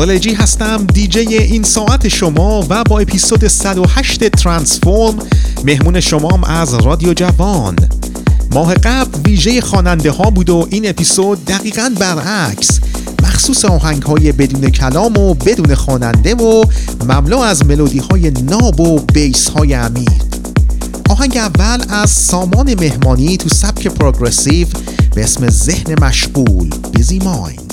والجی هستم. دیجی این ساعت شما و با اپیزود 108 ترانسفورم. مهمون شمام از رادیو جوان. ماه قبل ویژه خواننده ها بود و این اپیزود دقیقا برعکس. مخصوص آهنگ های بدون کلام و بدون خواننده و مملو از ملودی های ناب و بیس های عمیق آهنگ اول از سامان مهمانی تو سبک پروگرسیو به اسم ذهن مشغول بیزی مایند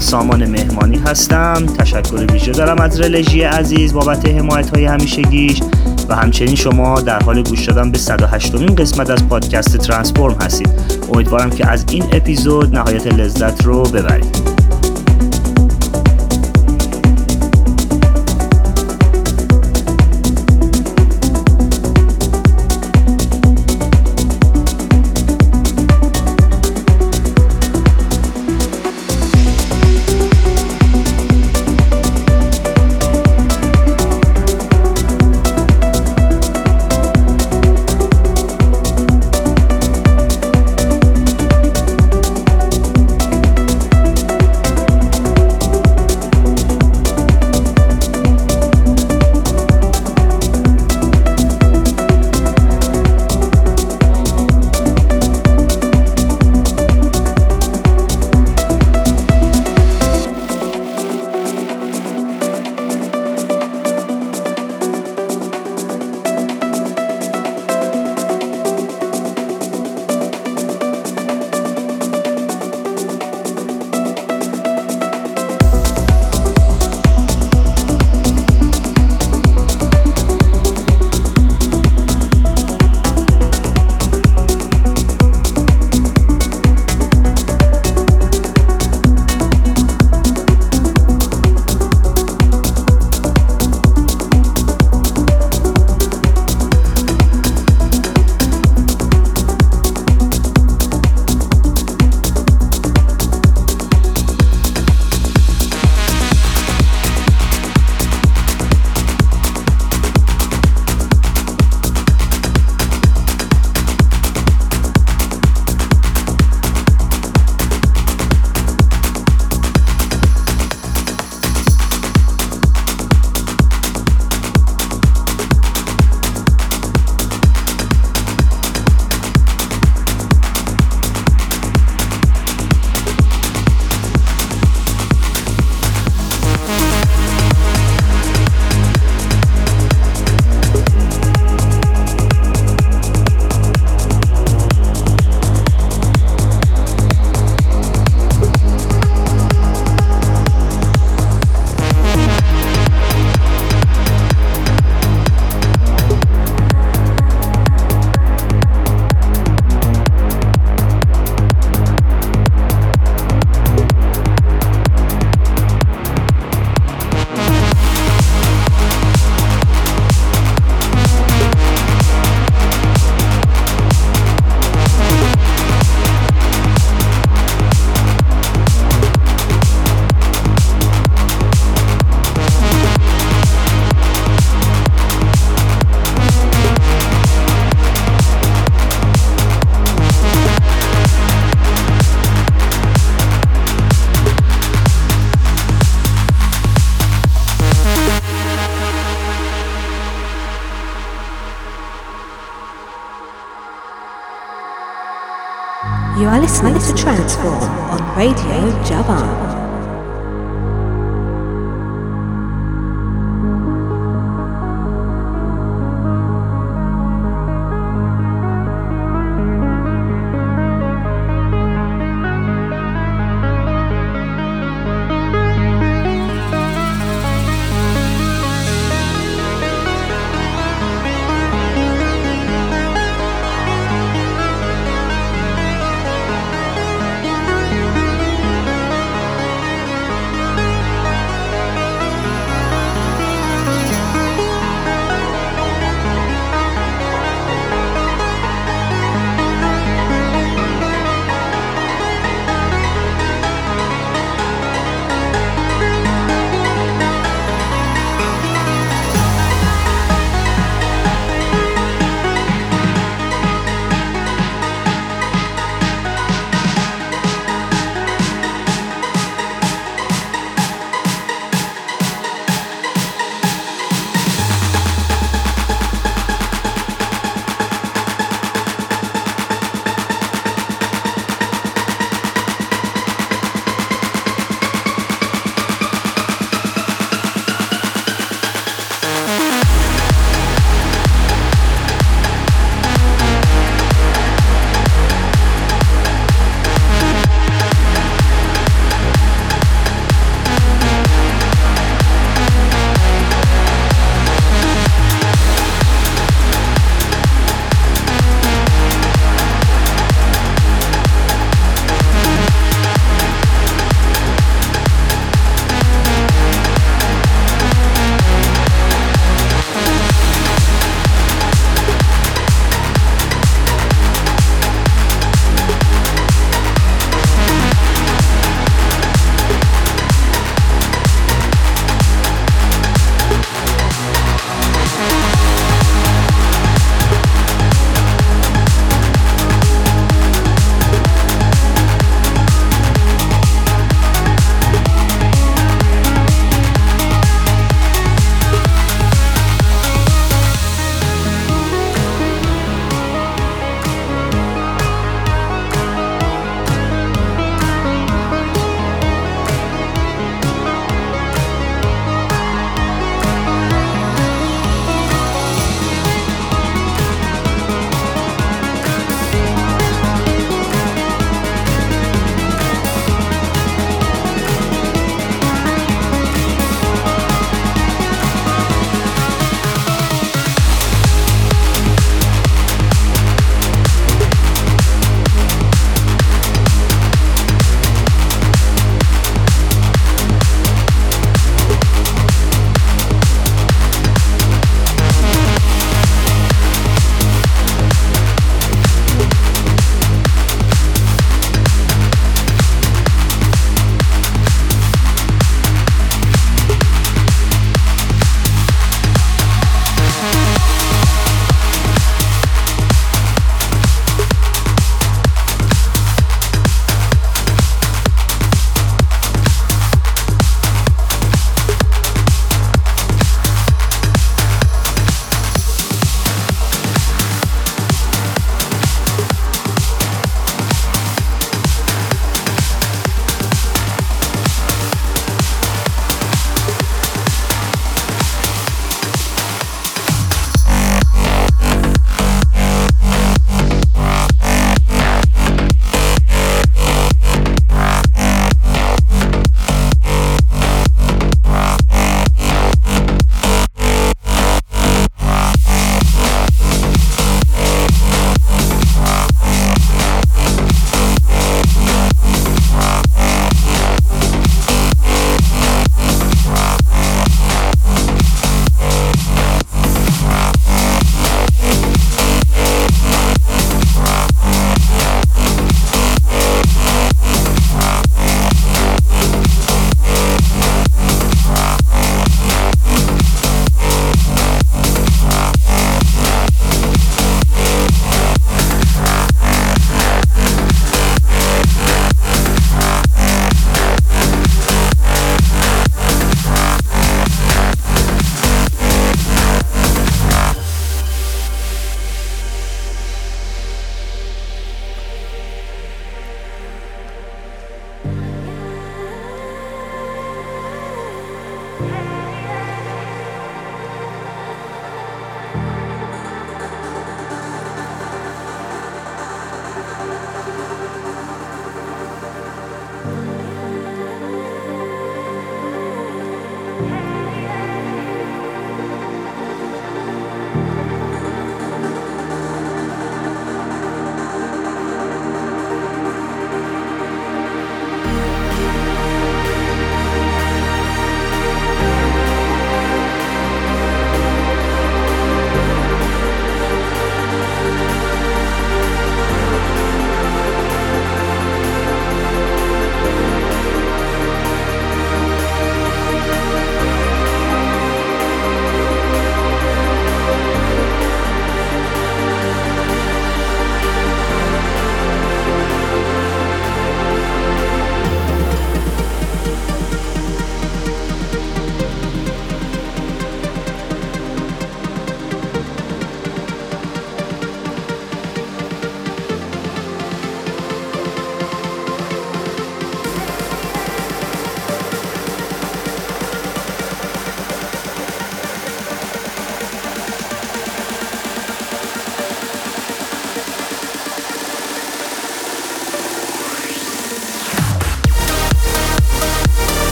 سامان مهمانی هستم. تشکر ویژه دارم از رلژی عزیز بابت حمایت های همیشگیش. و همچنین شما در حال گوش دادن به 108 مین قسمت از پادکست ترانسفورم هستید. امیدوارم که از این اپیزود نهایت لذت رو ببرید. dance floor.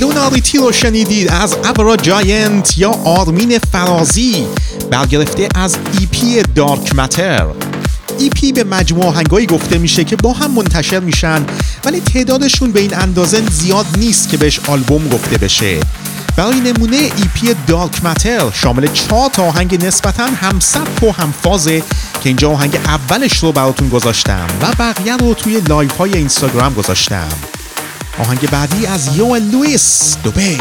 Lunarity رو شنیدید از ابرا جاینت یا آرمین فرازی برگرفته از EP Dark Matter. EP به مجموعه آهنگایی گفته میشه که با هم منتشر میشن ولی تعدادشون به این اندازه زیاد نیست که بهش آلبوم گفته بشه. برای نمونه EP Dark Matter شامل چهار تا آهنگ نسبتا هم و هم فازه که اینجا آهنگ اولش رو براتون گذاشتم و بقیه رو توی live های اینستاگرام گذاشتم. آهنگ بعدی از یو لویس دوبی.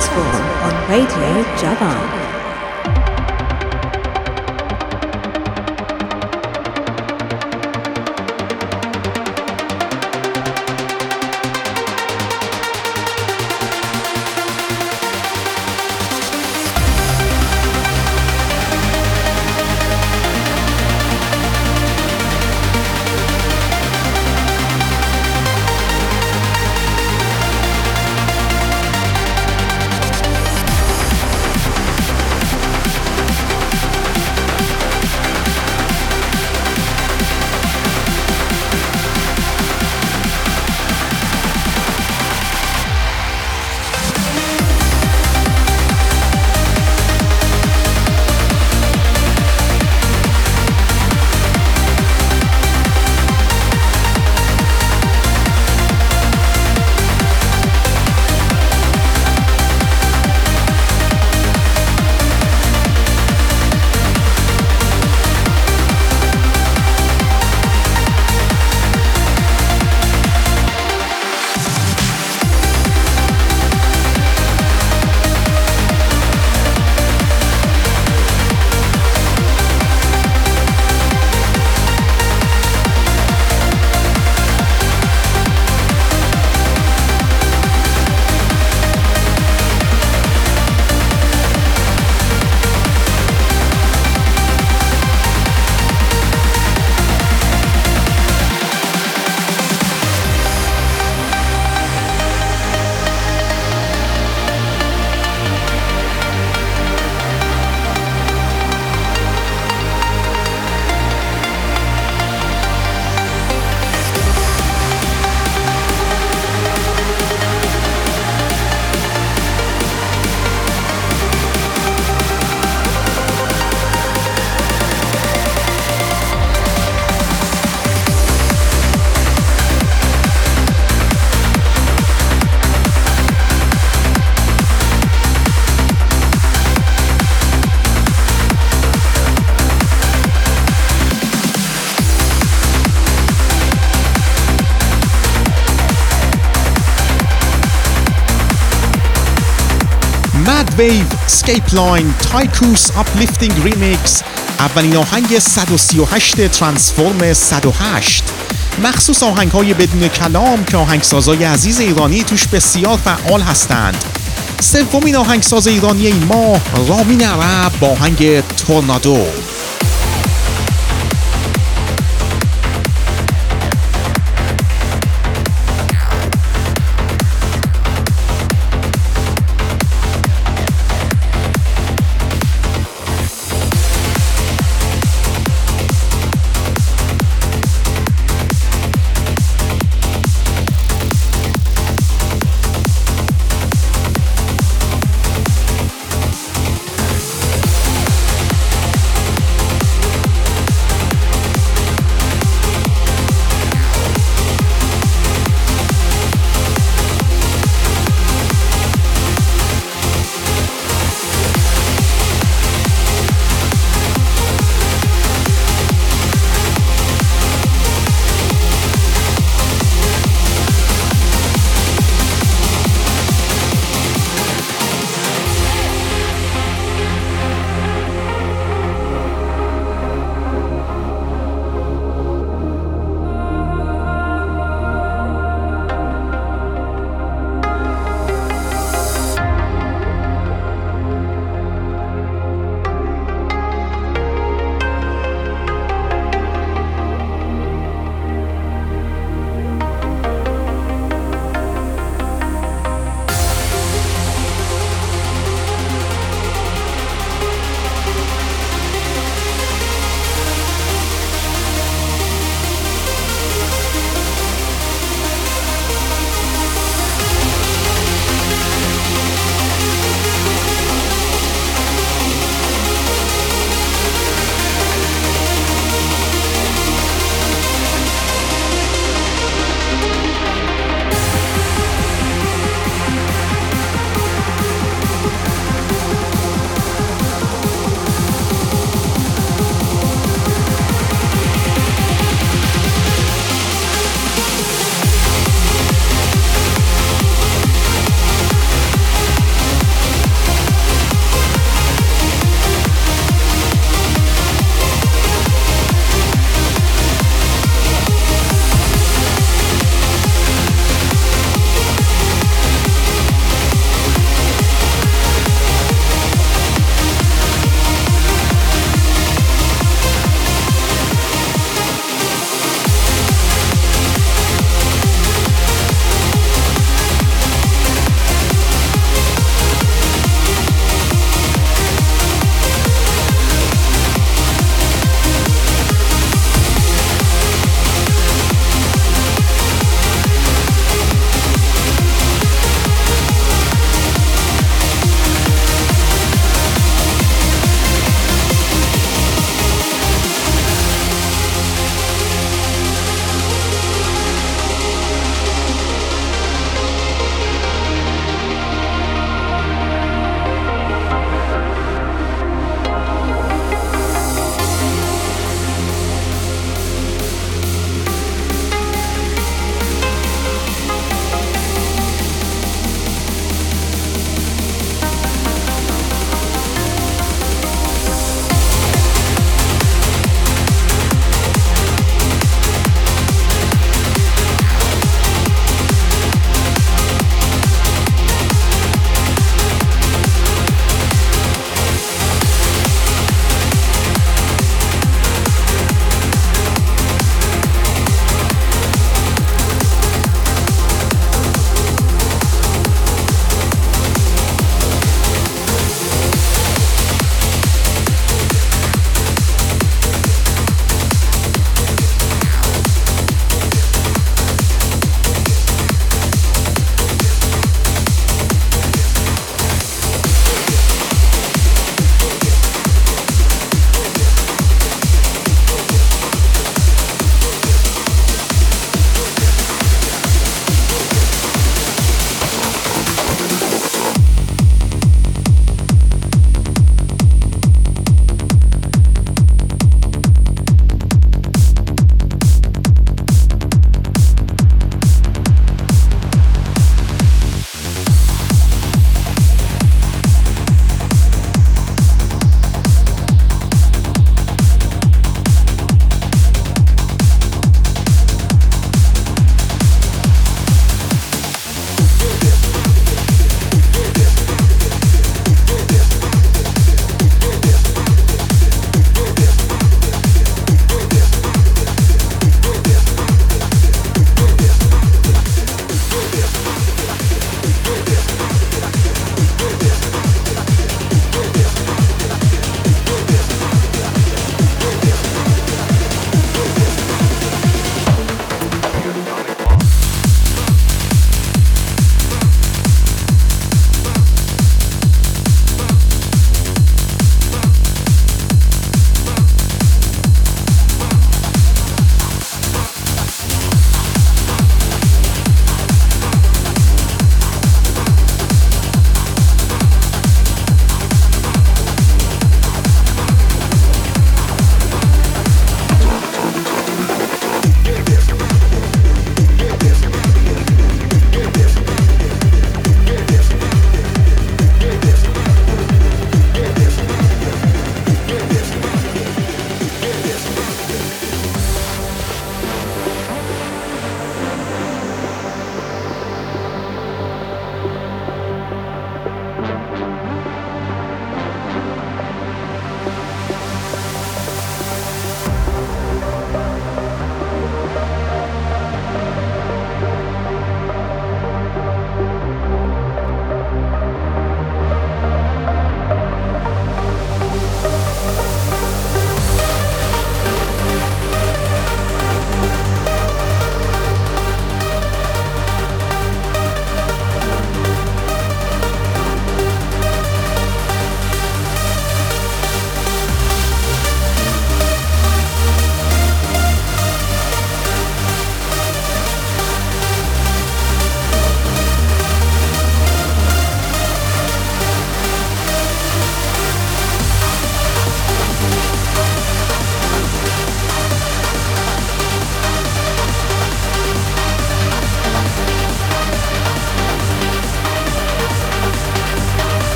Sports on Radio Java. Wavescape Line Tycoos Uplifting Remix اولین آهنگ 138 Tranceform 108 مخصوص آهنگ های بدون کلام که آهنگسازای عزیز ایرانی توش بسیار فعال هستند. سومین آهنگساز ایرانی این ماه رامین عرب با آهنگ Tornado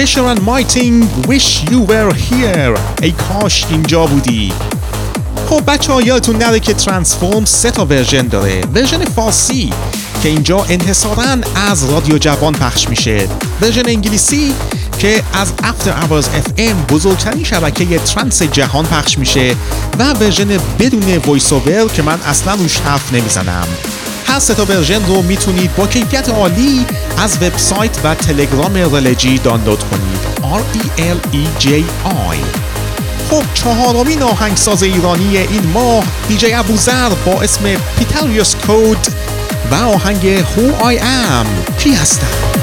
Fisher and Miethig Wish You Were Here. ای کاش اینجا بودی. خب بچه ها یادتون نره که Tranceform سه تا ورژن داره. ورژن فارسی که اینجا انحصارا از رادیو جوان پخش میشه. ورژن انگلیسی که از Hours FM بزرگترین شبکه trance جهان پخش میشه و ورژن بدون voice over که من اصلا روش حرف نمی‌زنم. هر سه تا ورژن رو می‌تونید با کیفیت عالی از وبسایت و تلگرام رلجی دانلود کنید. R E L E J I. خب چهارمین آهنگساز ایرانی این ماه دیجی ابوذر با اسم پیتریوس کود و آهنگ Who I Am. کی هستم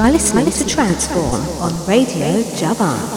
You are listening to Transform on Radio Javan.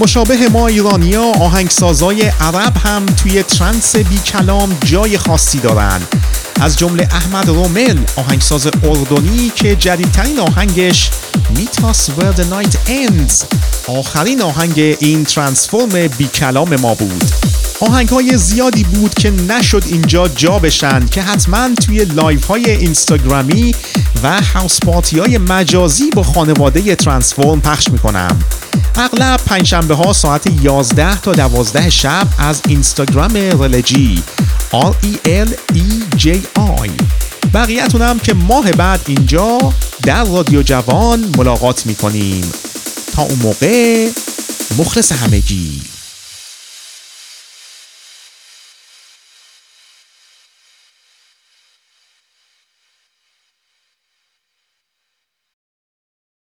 مشابه ما ایرانیا آهنگسازای عرب هم توی trance بی کلام جای خاصی دارن. از جمله احمد رومل آهنگساز اردنی که جدیدترین آهنگش میتاس Where the Night Ends آخرین آهنگ این Tranceform بی کلام ما بود. آهنگ های زیادی بود که نشد اینجا جا بشن که حتما توی live های اینستاگرامی و house party های مجازی با خانواده Tranceform پخش می‌کنم. اغلب پنجشنبه ها ساعت 11 تا 12 شب از اینستاگرام رلجی. R E L E J I بقیهتونم که ماه بعد اینجا در رادیو جوان ملاقات می‌کنیم. تا اون موقع مخلص همگی.